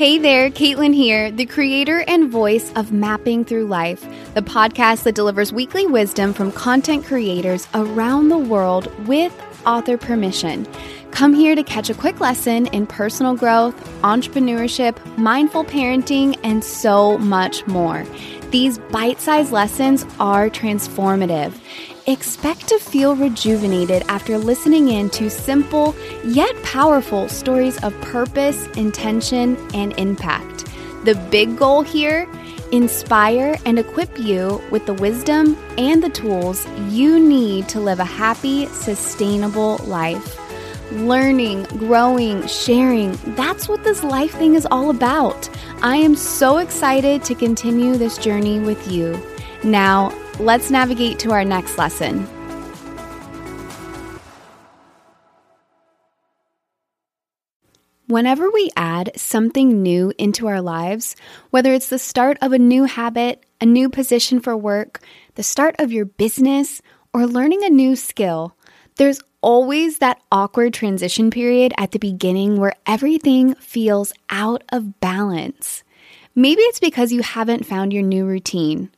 Hey there, Caitlin here, the creator and voice of Mapping Through Life, the podcast that delivers weekly wisdom from content creators around the world with author permission. Come here to catch a quick lesson in personal growth, entrepreneurship, mindful parenting, and so much more. These bite sized lessons are transformative. Expect to feel rejuvenated after listening in to simple yet powerful stories of purpose, intention, and impact. The big goal here inspire and equip you with the wisdom and the tools you need to live a happy, sustainable life. Learning, growing, sharing that's what this life thing is all about. I am so excited to continue this journey with you. Now, let's navigate to our next lesson. Whenever we add something new into our lives, whether it's the start of a new habit, a new position for work, the start of your business, or learning a new skill, there's always that awkward transition period at the beginning where everything feels out of balance. Maybe it's because you haven't found your new routine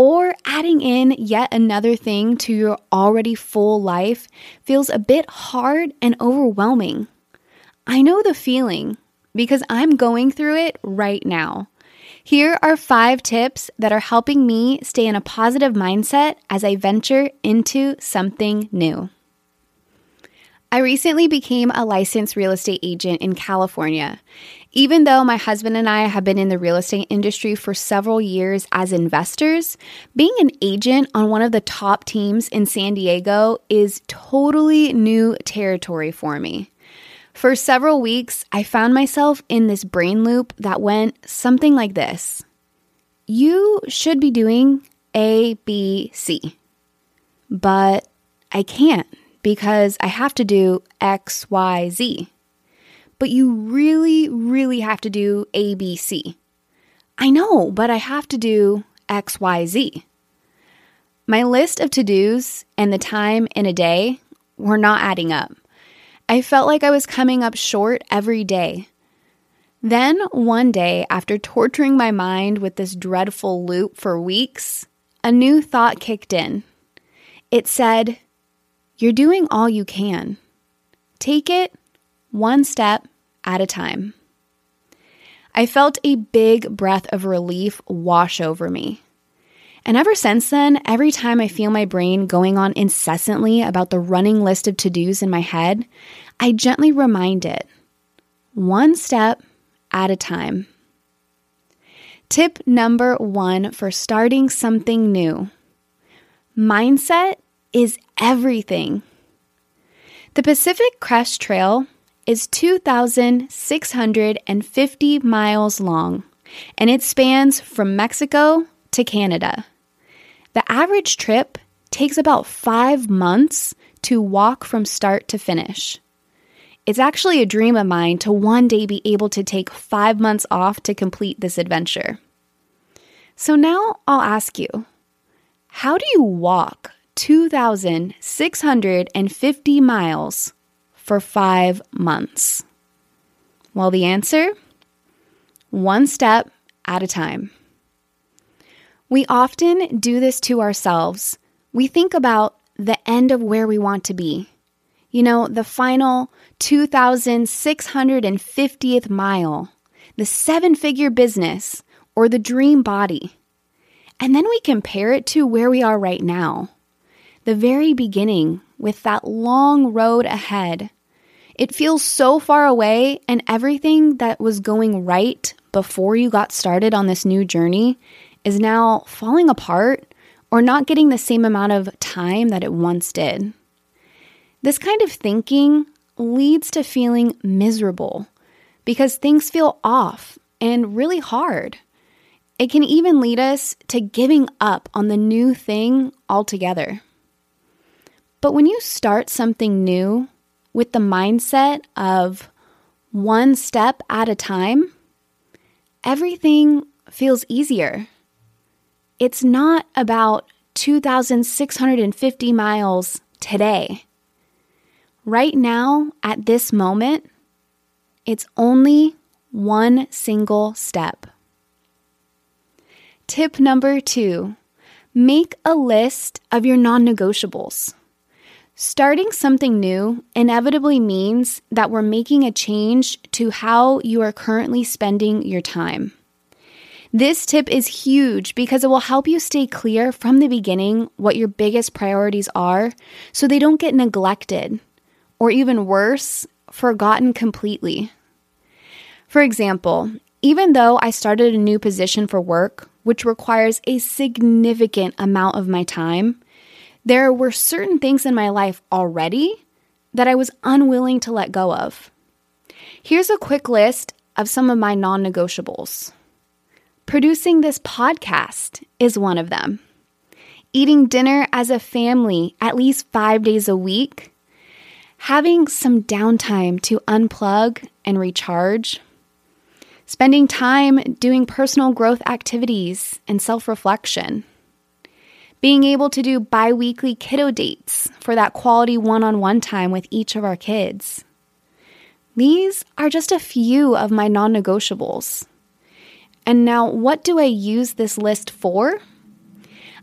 or adding in yet another thing to your already full life feels a bit hard and overwhelming. I know the feeling because I'm going through it right now. Here are five tips that are helping me stay in a positive mindset as I venture into something new. I recently became a licensed real estate agent in California. Even though my husband and I have been in the real estate industry for several years as investors, being an agent on one of the top teams in San Diego is totally new territory for me. For several weeks, I found myself in this brain loop that went something like this You should be doing A, B, C. But I can't because I have to do X, Y, Z. But you really, really have to do A, B, C. I know, but I have to do X, Y, Z. My list of to dos and the time in a day were not adding up. I felt like I was coming up short every day. Then, one day, after torturing my mind with this dreadful loop for weeks, a new thought kicked in. It said, you're doing all you can. Take it one step at a time. I felt a big breath of relief wash over me. And ever since then, every time I feel my brain going on incessantly about the running list of to dos in my head, I gently remind it one step at a time. Tip number one for starting something new mindset is everything. The Pacific Crest Trail is 2,650 miles long and it spans from Mexico to Canada. The average trip takes about five months to walk from start to finish. It's actually a dream of mine to one day be able to take five months off to complete this adventure. So now I'll ask you how do you walk 2,650 miles for five months? Well, the answer one step at a time. We often do this to ourselves. We think about the end of where we want to be. You know, the final 2,650th mile, the seven figure business, or the dream body. And then we compare it to where we are right now the very beginning with that long road ahead. It feels so far away, and everything that was going right before you got started on this new journey is now falling apart or not getting the same amount of time that it once did. This kind of thinking leads to feeling miserable because things feel off and really hard. It can even lead us to giving up on the new thing altogether. But when you start something new with the mindset of one step at a time, everything feels easier. It's not about 2,650 miles today. Right now, at this moment, it's only one single step. Tip number two make a list of your non negotiables. Starting something new inevitably means that we're making a change to how you are currently spending your time. This tip is huge because it will help you stay clear from the beginning what your biggest priorities are so they don't get neglected or even worse, forgotten completely. For example, even though I started a new position for work, which requires a significant amount of my time, there were certain things in my life already that I was unwilling to let go of. Here's a quick list of some of my non negotiables. Producing this podcast is one of them. Eating dinner as a family at least five days a week. Having some downtime to unplug and recharge. Spending time doing personal growth activities and self reflection. Being able to do bi weekly kiddo dates for that quality one on one time with each of our kids. These are just a few of my non negotiables. And now, what do I use this list for?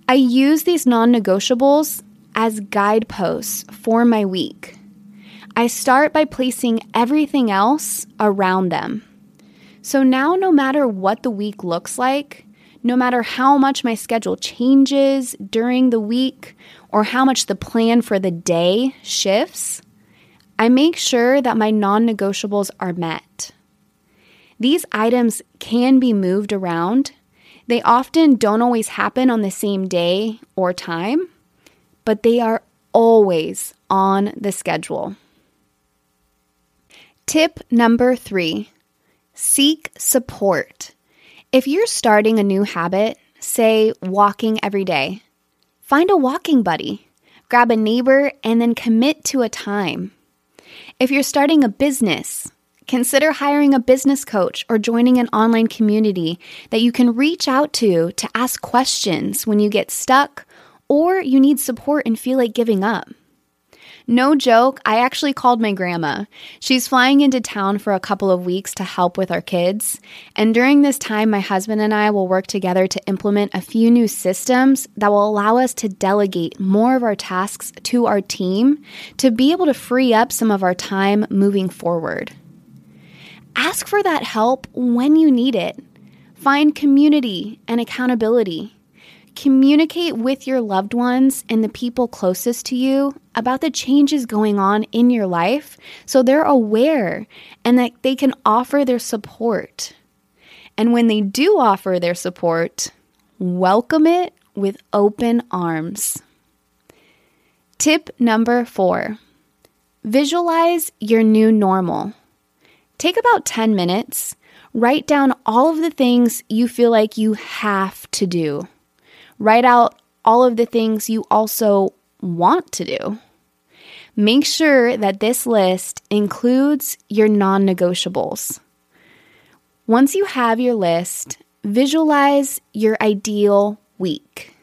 I use these non negotiables as guideposts for my week. I start by placing everything else around them. So now, no matter what the week looks like, no matter how much my schedule changes during the week or how much the plan for the day shifts, I make sure that my non negotiables are met. These items can be moved around. They often don't always happen on the same day or time, but they are always on the schedule. Tip number three seek support. If you're starting a new habit, say walking every day, find a walking buddy, grab a neighbor, and then commit to a time. If you're starting a business, Consider hiring a business coach or joining an online community that you can reach out to to ask questions when you get stuck or you need support and feel like giving up. No joke, I actually called my grandma. She's flying into town for a couple of weeks to help with our kids. And during this time, my husband and I will work together to implement a few new systems that will allow us to delegate more of our tasks to our team to be able to free up some of our time moving forward. Ask for that help when you need it. Find community and accountability. Communicate with your loved ones and the people closest to you about the changes going on in your life so they're aware and that they can offer their support. And when they do offer their support, welcome it with open arms. Tip number four visualize your new normal. Take about 10 minutes, write down all of the things you feel like you have to do. Write out all of the things you also want to do. Make sure that this list includes your non negotiables. Once you have your list, visualize your ideal week.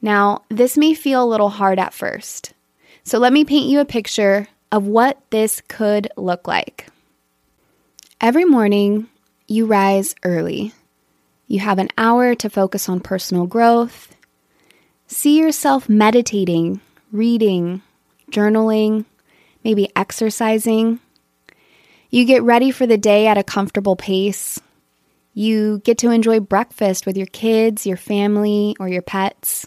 Now, this may feel a little hard at first, so let me paint you a picture of what this could look like. Every morning, you rise early. You have an hour to focus on personal growth. See yourself meditating, reading, journaling, maybe exercising. You get ready for the day at a comfortable pace. You get to enjoy breakfast with your kids, your family, or your pets.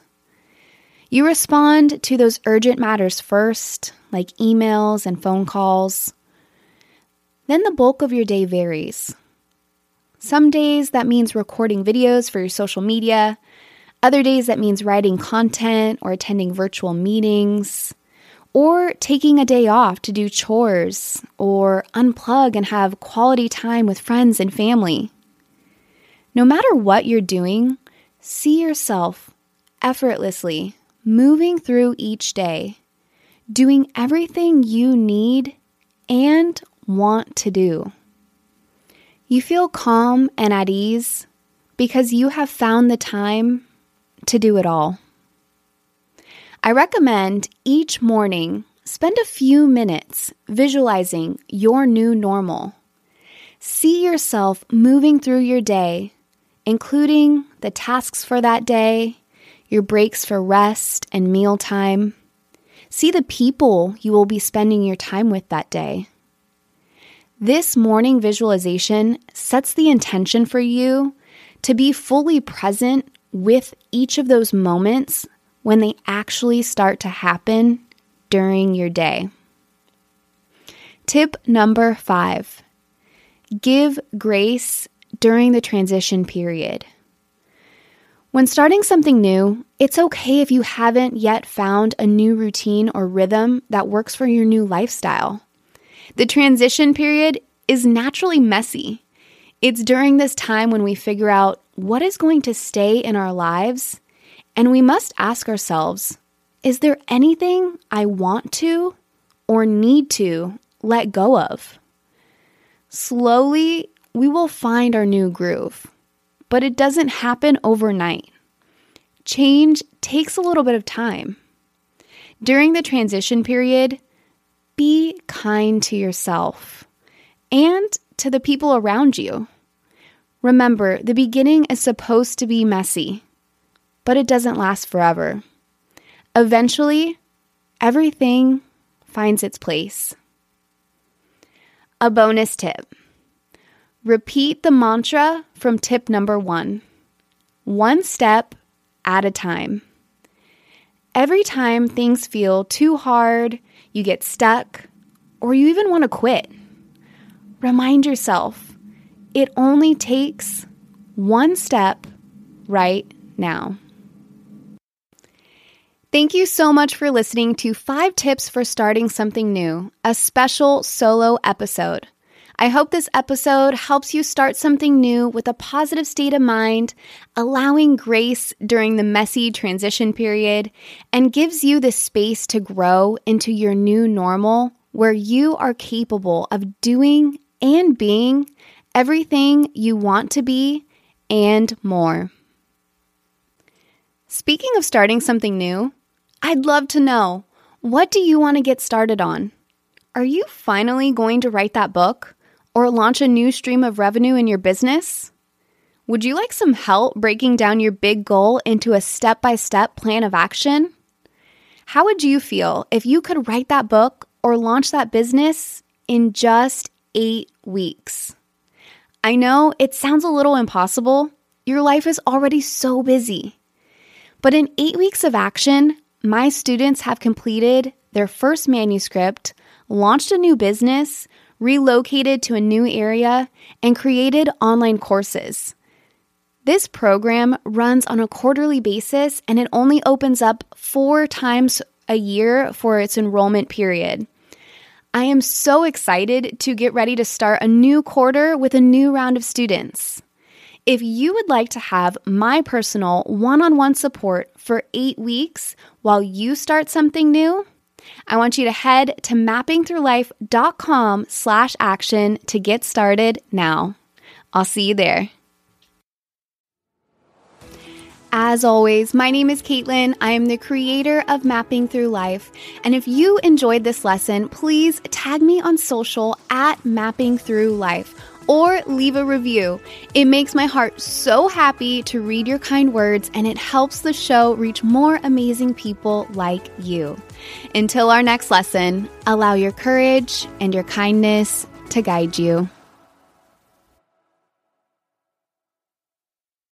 You respond to those urgent matters first, like emails and phone calls. Then the bulk of your day varies. Some days that means recording videos for your social media. Other days that means writing content or attending virtual meetings. Or taking a day off to do chores or unplug and have quality time with friends and family. No matter what you're doing, see yourself effortlessly moving through each day, doing everything you need and want to do. You feel calm and at ease because you have found the time to do it all. I recommend each morning spend a few minutes visualizing your new normal. See yourself moving through your day, including the tasks for that day, your breaks for rest and mealtime. See the people you will be spending your time with that day. This morning visualization sets the intention for you to be fully present with each of those moments when they actually start to happen during your day. Tip number five give grace during the transition period. When starting something new, it's okay if you haven't yet found a new routine or rhythm that works for your new lifestyle. The transition period is naturally messy. It's during this time when we figure out what is going to stay in our lives, and we must ask ourselves is there anything I want to or need to let go of? Slowly, we will find our new groove but it doesn't happen overnight. Change takes a little bit of time. During the transition period, be kind to yourself and to the people around you. Remember, the beginning is supposed to be messy, but it doesn't last forever. Eventually, everything finds its place. A bonus tip Repeat the mantra from tip number one one step at a time. Every time things feel too hard, you get stuck, or you even want to quit, remind yourself it only takes one step right now. Thank you so much for listening to Five Tips for Starting Something New, a special solo episode. I hope this episode helps you start something new with a positive state of mind, allowing grace during the messy transition period, and gives you the space to grow into your new normal where you are capable of doing and being everything you want to be and more. Speaking of starting something new, I'd love to know what do you want to get started on? Are you finally going to write that book? Or launch a new stream of revenue in your business? Would you like some help breaking down your big goal into a step by step plan of action? How would you feel if you could write that book or launch that business in just eight weeks? I know it sounds a little impossible. Your life is already so busy. But in eight weeks of action, my students have completed their first manuscript, launched a new business, relocated to a new area, and created online courses. This program runs on a quarterly basis and it only opens up four times a year for its enrollment period. I am so excited to get ready to start a new quarter with a new round of students. If you would like to have my personal one on one support for eight weeks while you start something new, I want you to head to mappingthroughlife.com slash action to get started now. I'll see you there. As always, my name is Caitlin. I am the creator of Mapping Through Life. And if you enjoyed this lesson, please tag me on social at Mapping Through Life or leave a review. It makes my heart so happy to read your kind words and it helps the show reach more amazing people like you. Until our next lesson, allow your courage and your kindness to guide you.